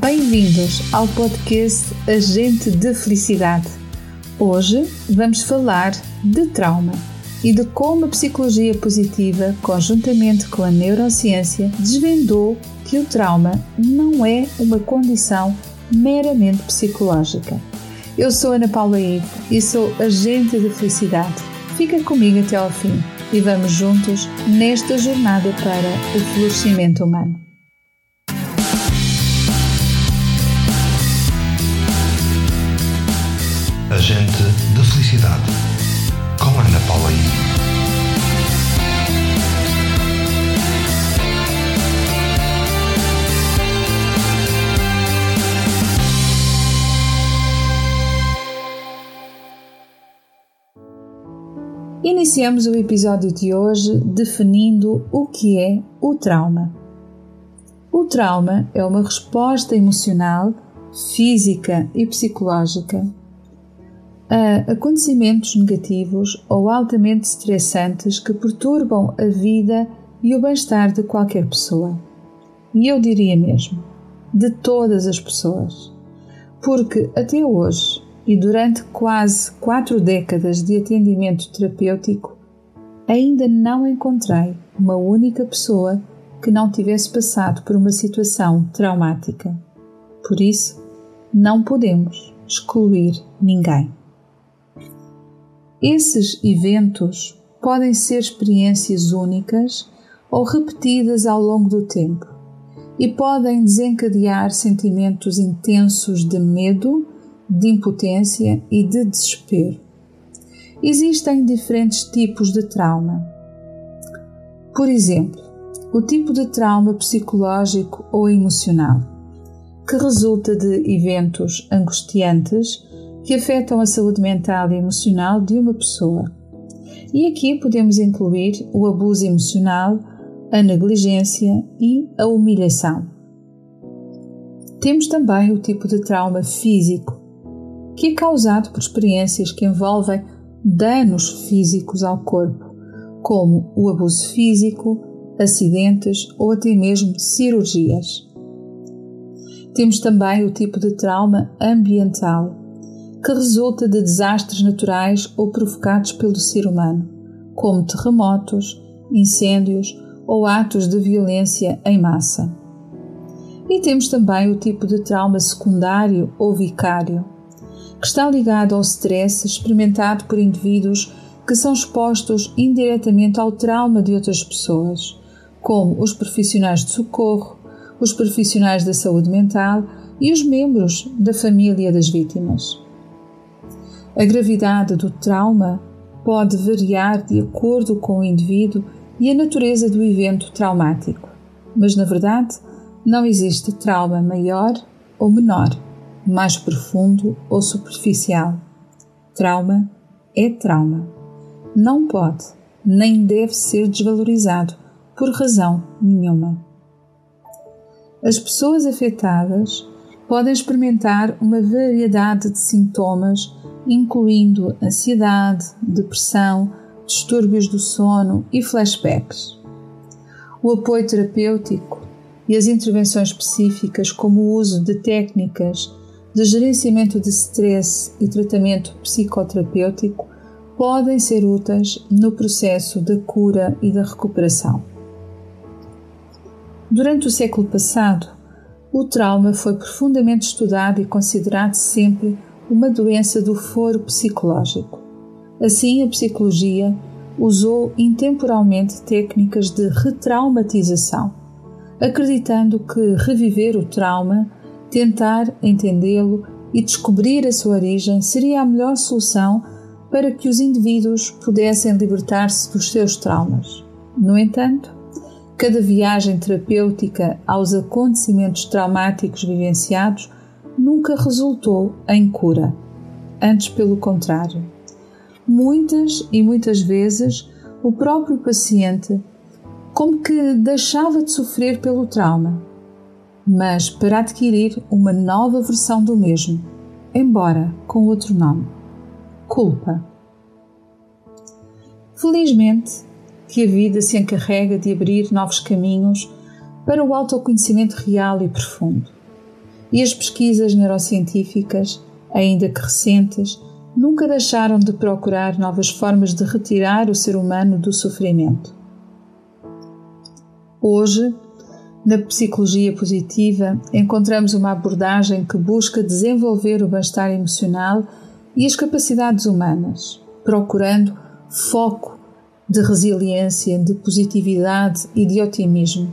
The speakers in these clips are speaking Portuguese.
Bem-vindos ao podcast Agente de Felicidade. Hoje vamos falar de trauma e de como a psicologia positiva, conjuntamente com a neurociência, desvendou que o trauma não é uma condição meramente psicológica. Eu sou Ana Paula Ivo e sou agente de felicidade. Fica comigo até ao fim e vamos juntos nesta jornada para o florescimento humano. Agente de Felicidade, com Ana Paula Iniciamos o episódio de hoje definindo o que é o trauma. O trauma é uma resposta emocional, física e psicológica a acontecimentos negativos ou altamente estressantes que perturbam a vida e o bem-estar de qualquer pessoa. E eu diria mesmo, de todas as pessoas. Porque até hoje, e durante quase quatro décadas de atendimento terapêutico, ainda não encontrei uma única pessoa que não tivesse passado por uma situação traumática. Por isso, não podemos excluir ninguém. Esses eventos podem ser experiências únicas ou repetidas ao longo do tempo e podem desencadear sentimentos intensos de medo, de impotência e de desespero. Existem diferentes tipos de trauma. Por exemplo, o tipo de trauma psicológico ou emocional, que resulta de eventos angustiantes que afetam a saúde mental e emocional de uma pessoa. E aqui podemos incluir o abuso emocional, a negligência e a humilhação. Temos também o tipo de trauma físico, que é causado por experiências que envolvem danos físicos ao corpo, como o abuso físico, acidentes ou até mesmo cirurgias. Temos também o tipo de trauma ambiental, que resulta de desastres naturais ou provocados pelo ser humano, como terremotos, incêndios ou atos de violência em massa. E temos também o tipo de trauma secundário ou vicário, que está ligado ao stress experimentado por indivíduos que são expostos indiretamente ao trauma de outras pessoas, como os profissionais de socorro, os profissionais da saúde mental e os membros da família das vítimas. A gravidade do trauma pode variar de acordo com o indivíduo e a natureza do evento traumático, mas na verdade não existe trauma maior ou menor, mais profundo ou superficial. Trauma é trauma. Não pode nem deve ser desvalorizado por razão nenhuma. As pessoas afetadas podem experimentar uma variedade de sintomas incluindo ansiedade, depressão, distúrbios do sono e flashbacks. O apoio terapêutico e as intervenções específicas, como o uso de técnicas de gerenciamento de stress e tratamento psicoterapêutico, podem ser úteis no processo da cura e da recuperação. Durante o século passado, o trauma foi profundamente estudado e considerado sempre uma doença do foro psicológico. Assim, a psicologia usou intemporalmente técnicas de retraumatização, acreditando que reviver o trauma, tentar entendê-lo e descobrir a sua origem seria a melhor solução para que os indivíduos pudessem libertar-se dos seus traumas. No entanto, cada viagem terapêutica aos acontecimentos traumáticos vivenciados nunca resultou em cura. Antes, pelo contrário. Muitas e muitas vezes o próprio paciente como que deixava de sofrer pelo trauma, mas para adquirir uma nova versão do mesmo, embora com outro nome: culpa. Felizmente que a vida se encarrega de abrir novos caminhos para o autoconhecimento real e profundo e as pesquisas neurocientíficas, ainda que recentes, nunca deixaram de procurar novas formas de retirar o ser humano do sofrimento. Hoje, na psicologia positiva, encontramos uma abordagem que busca desenvolver o bem-estar emocional e as capacidades humanas, procurando foco de resiliência, de positividade e de otimismo,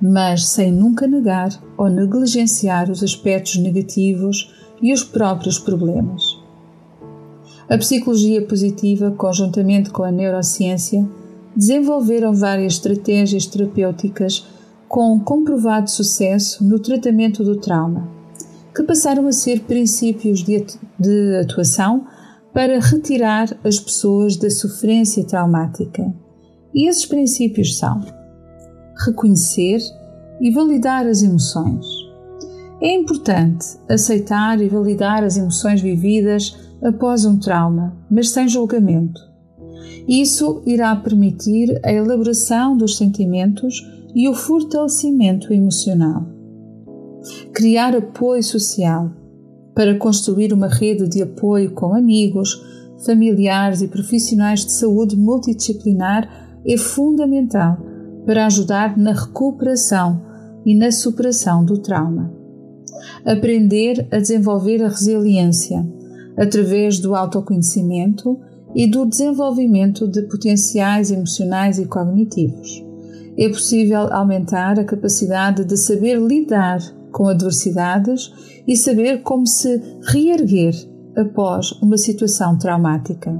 mas sem nunca negar ou negligenciar os aspectos negativos e os próprios problemas. A psicologia positiva, conjuntamente com a neurociência, desenvolveram várias estratégias terapêuticas com comprovado sucesso no tratamento do trauma, que passaram a ser princípios de, atuação para retirar as pessoas da sofrência traumática. E esses princípios são reconhecer e validar as emoções. É importante aceitar e validar as emoções vividas após um trauma, mas sem julgamento. Isso irá permitir a elaboração dos sentimentos e o fortalecimento emocional. Criar apoio social para construir uma rede de apoio com amigos, familiares e profissionais de saúde multidisciplinar é fundamental para ajudar na recuperação e na superação do trauma. Aprender a desenvolver a resiliência através do autoconhecimento e do desenvolvimento de potenciais emocionais e cognitivos. É possível aumentar a capacidade de saber lidar com adversidades e saber como se reerguer após uma situação traumática.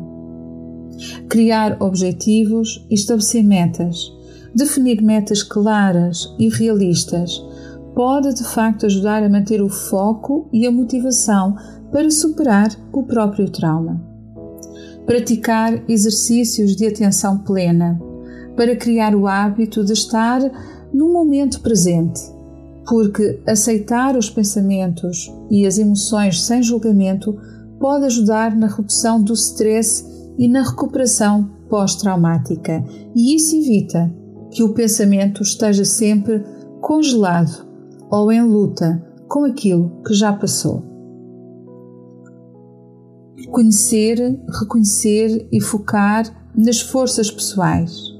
Criar objetivos e estabelecer metas. Definir metas claras e realistas pode de facto ajudar a manter o foco e a motivação para superar o próprio trauma. Praticar exercícios de atenção plena para criar o hábito de estar no momento presente porque aceitar os pensamentos e as emoções sem julgamento pode ajudar na redução do stress e na recuperação pós-traumática, e isso evita que o pensamento esteja sempre congelado ou em luta com aquilo que já passou. Conhecer, reconhecer e focar nas forças pessoais.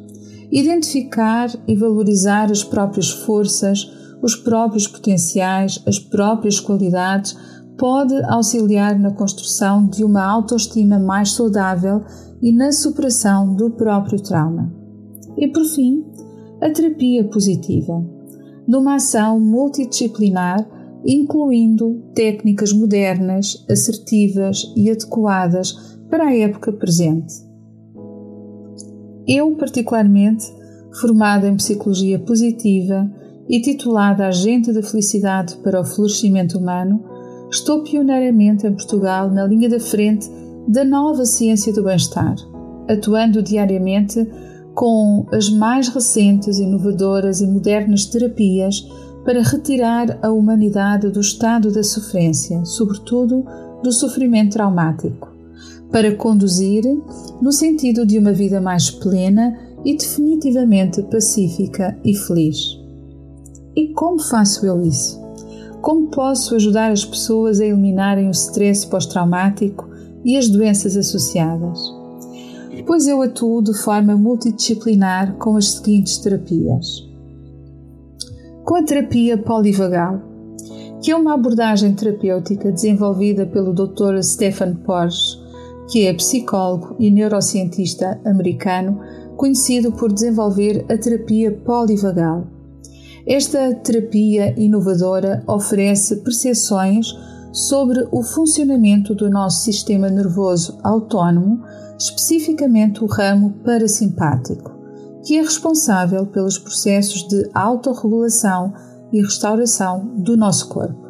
Identificar e valorizar as próprias forças os próprios potenciais, as próprias qualidades, pode auxiliar na construção de uma autoestima mais saudável e na superação do próprio trauma. E por fim, a terapia positiva, numa ação multidisciplinar incluindo técnicas modernas, assertivas e adequadas para a época presente. Eu, particularmente, formada em psicologia positiva, e titulada Agente da Felicidade para o Florescimento Humano, estou pioneiramente em Portugal na linha da frente da nova ciência do bem-estar, atuando diariamente com as mais recentes, inovadoras e modernas terapias para retirar a humanidade do estado da sofrência, sobretudo do sofrimento traumático, para conduzir no sentido de uma vida mais plena e definitivamente pacífica e feliz. E como faço eu isso? Como posso ajudar as pessoas a eliminarem o stress pós-traumático e as doenças associadas? Pois eu atuo de forma multidisciplinar com as seguintes terapias. Com a terapia polivagal, que é uma abordagem terapêutica desenvolvida pelo Dr. Stephen Porges, que é psicólogo e neurocientista americano, conhecido por desenvolver a terapia polivagal esta terapia inovadora oferece percepções sobre o funcionamento do nosso sistema nervoso autónomo, especificamente o ramo parasimpático, que é responsável pelos processos de autorregulação e restauração do nosso corpo.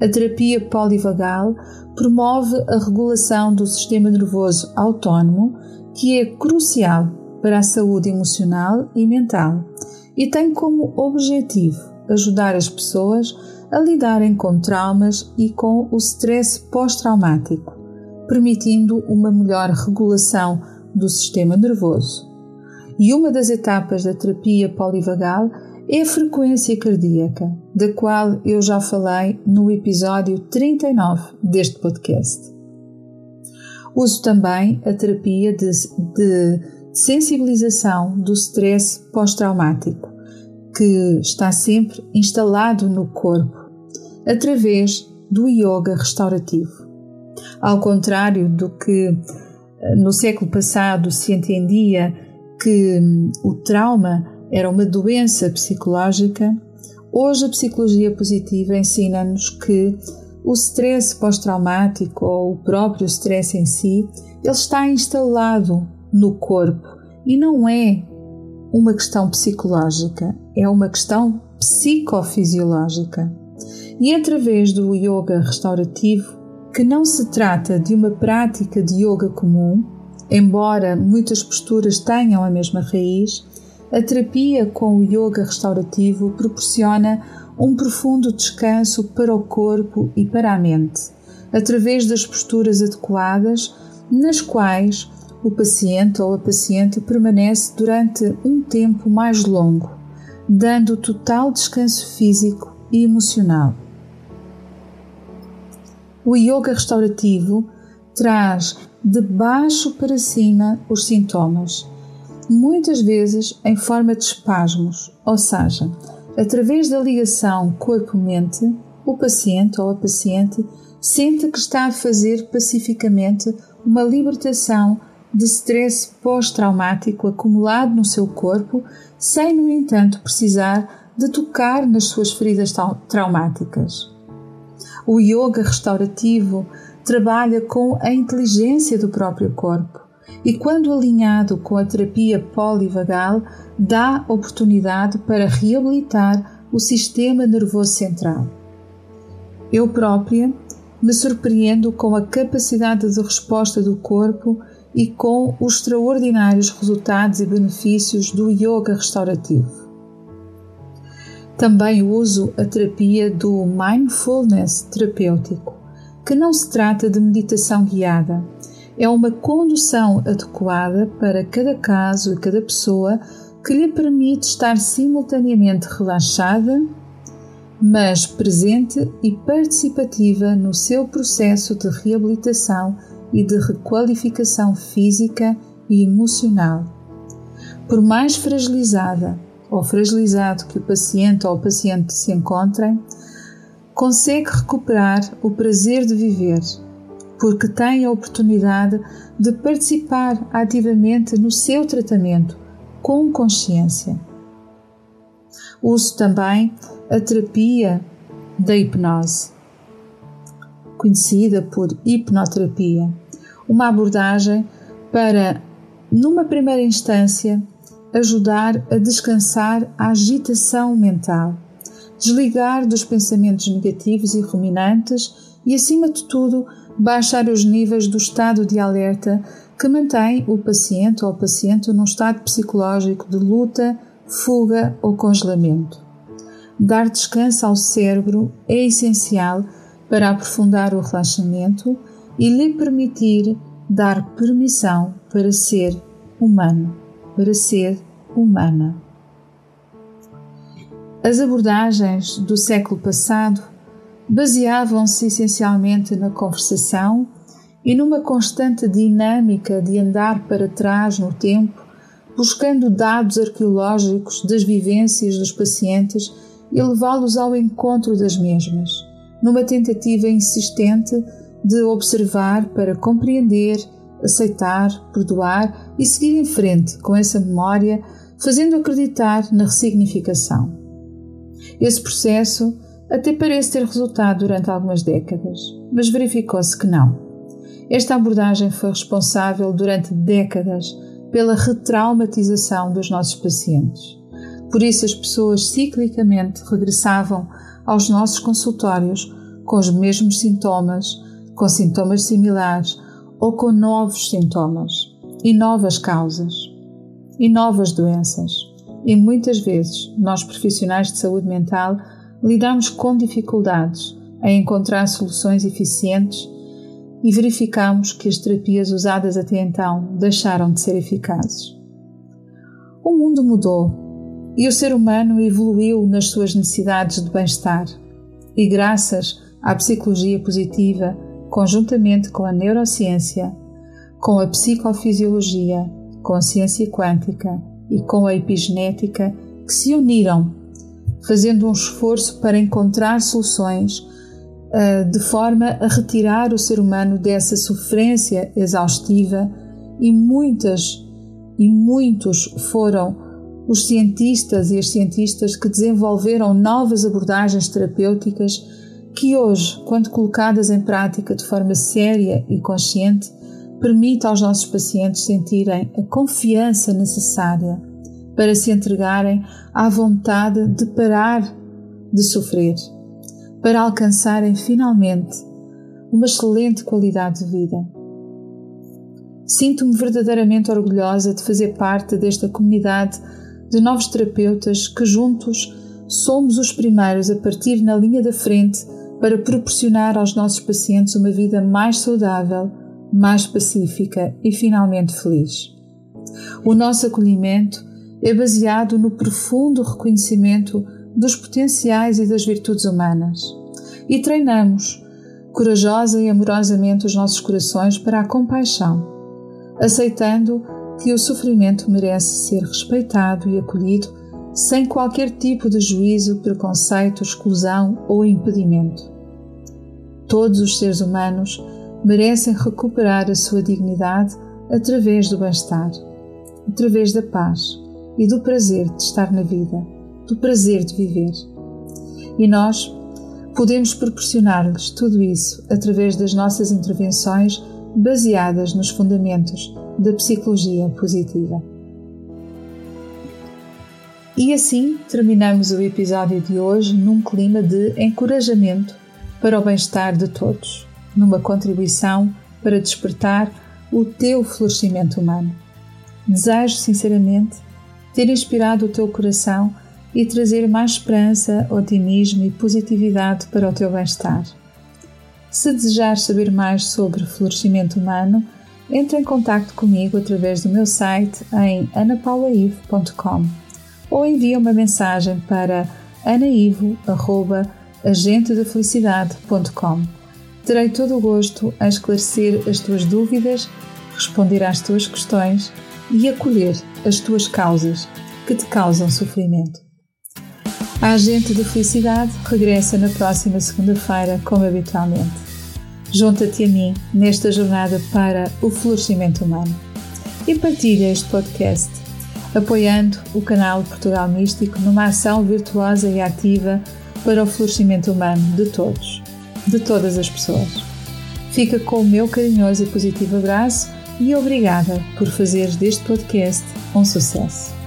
A terapia polivagal promove a regulação do sistema nervoso autónomo, que é crucial para a saúde emocional e mental e tem como objetivo ajudar as pessoas a lidarem com traumas e com o stress pós-traumático, permitindo uma melhor regulação do sistema nervoso. E uma das etapas da terapia polivagal é a frequência cardíaca, da qual eu já falei no episódio 39 deste podcast. Uso também a terapia de, de sensibilização do stress pós-traumático, que está sempre instalado no corpo, através do yoga restaurativo. Ao contrário do que eh, no século passado se entendia que hum, o trauma era uma doença psicológica, hoje a psicologia positiva ensina-nos que o stress pós-traumático ou o próprio stress em si, ele está instalado no corpo e não é uma questão psicológica, é uma questão psicofisiológica. E através do yoga restaurativo, que não se trata de uma prática de yoga comum, embora muitas posturas tenham a mesma raiz, a terapia com o yoga restaurativo proporciona um profundo descanso para o corpo e para a mente, através das posturas adequadas, nas quais o paciente ou a paciente permanece durante um tempo mais longo, dando total descanso físico e emocional. O yoga restaurativo traz de baixo para cima os sintomas, muitas vezes em forma de espasmos, ou seja, através da ligação corpo-mente, o paciente ou a paciente sente que está a fazer pacificamente uma libertação de stress pós-traumático acumulado no seu corpo, sem, no entanto, precisar de tocar nas suas feridas traumáticas. O yoga restaurativo trabalha com a inteligência do próprio corpo e, quando alinhado com a terapia polivagal, dá oportunidade para reabilitar o sistema nervoso central. Eu própria me surpreendo com a capacidade de resposta do corpo e com os extraordinários resultados e benefícios do yoga restaurativo. Também uso a terapia do mindfulness terapêutico, que não se trata de meditação guiada, é uma condução adequada para cada caso e cada pessoa que lhe permite estar simultaneamente relaxada, mas presente e participativa no seu processo de reabilitação e de requalificação física e emocional. Por mais fragilizada ou fragilizado que o paciente ou o paciente se encontrem, consegue recuperar o prazer de viver, porque tem a oportunidade de participar ativamente no seu tratamento com consciência. Uso também a terapia da hipnose, conhecida por hipnoterapia, uma abordagem para, numa primeira instância, ajudar a descansar a agitação mental, desligar dos pensamentos negativos e ruminantes e, acima de tudo, baixar os níveis do estado de alerta que mantém o paciente ou paciente num estado psicológico de luta, fuga ou congelamento. Dar descanso ao cérebro é essencial para aprofundar o relaxamento e lhe permitir dar permissão para ser humano, para ser humana. As abordagens do século passado baseavam-se essencialmente na conversação e numa constante dinâmica de andar para trás no tempo, buscando dados arqueológicos das vivências dos pacientes e levá-los ao encontro das mesmas, numa tentativa insistente de observar para compreender, aceitar, perdoar e seguir em frente com essa memória, fazendo acreditar na ressignificação. Esse processo até parece ter resultado durante algumas décadas, mas verificou-se que não. Esta abordagem foi responsável durante décadas pela retraumatização dos nossos pacientes. Por isso, as pessoas ciclicamente regressavam aos nossos consultórios com os mesmos sintomas, com sintomas similares ou com novos sintomas e novas causas e novas doenças. E muitas vezes, nós profissionais de saúde mental lidamos com dificuldades em encontrar soluções eficientes e verificamos que as terapias usadas até então deixaram de ser eficazes. O mundo mudou E o ser humano evoluiu nas suas necessidades de bem-estar. E graças à psicologia positiva, conjuntamente com a neurociência, com a psicofisiologia, com a ciência quântica e com a epigenética, que se uniram, fazendo um esforço para encontrar soluções uh, de forma a retirar o ser humano dessa sofrência exaustiva e muitas e muitos foram os cientistas e as cientistas que desenvolveram novas abordagens terapêuticas que hoje, quando colocadas em prática de forma séria e consciente, permite aos nossos pacientes sentirem a confiança necessária para se entregarem à vontade de parar de sofrer, para alcançarem finalmente uma excelente qualidade de vida. Sinto-me verdadeiramente orgulhosa de fazer parte desta comunidade de novos terapeutas que juntos somos os primeiros a partir na linha da frente para proporcionar aos nossos pacientes uma vida mais saudável, mais pacífica e finalmente feliz. O nosso acolhimento é baseado no profundo reconhecimento dos potenciais e das virtudes humanas e treinamos corajosa e amorosamente os nossos corações para a compaixão, aceitando que o sofrimento merece ser respeitado e acolhido sem qualquer tipo de juízo, preconceito, exclusão ou impedimento. Todos os seres humanos merecem recuperar a sua dignidade através do bem-estar, através da paz e do prazer de estar na vida, do prazer de viver. E nós podemos proporcionar-lhes tudo isso através das nossas intervenções baseadas nos fundamentos da psicologia positiva. E assim terminamos o episódio de hoje num clima de encorajamento para o bem-estar de todos, numa contribuição para despertar o teu florescimento humano. Desejo sinceramente ter inspirado o teu coração e trazer mais esperança, otimismo e positividade para o teu bem-estar. Se desejares saber mais sobre florescimento humano, entre em contato comigo através do meu site em anapaulaivo.com ou envia uma mensagem para anaivo.agentedafelicidade.com. Terei todo o gosto a esclarecer as tuas dúvidas, responder às tuas questões e acolher as tuas causas que te causam sofrimento. A Agente da Felicidade regressa na próxima segunda-feira, como habitualmente. Junta-te a mim nesta jornada para o florescimento humano e partilha este podcast, apoiando o canal Portugal Místico numa ação virtuosa e ativa para o florescimento humano de todos, de todas as pessoas. Fica com o meu carinhoso e positivo abraço e obrigada por fazeres deste podcast um sucesso.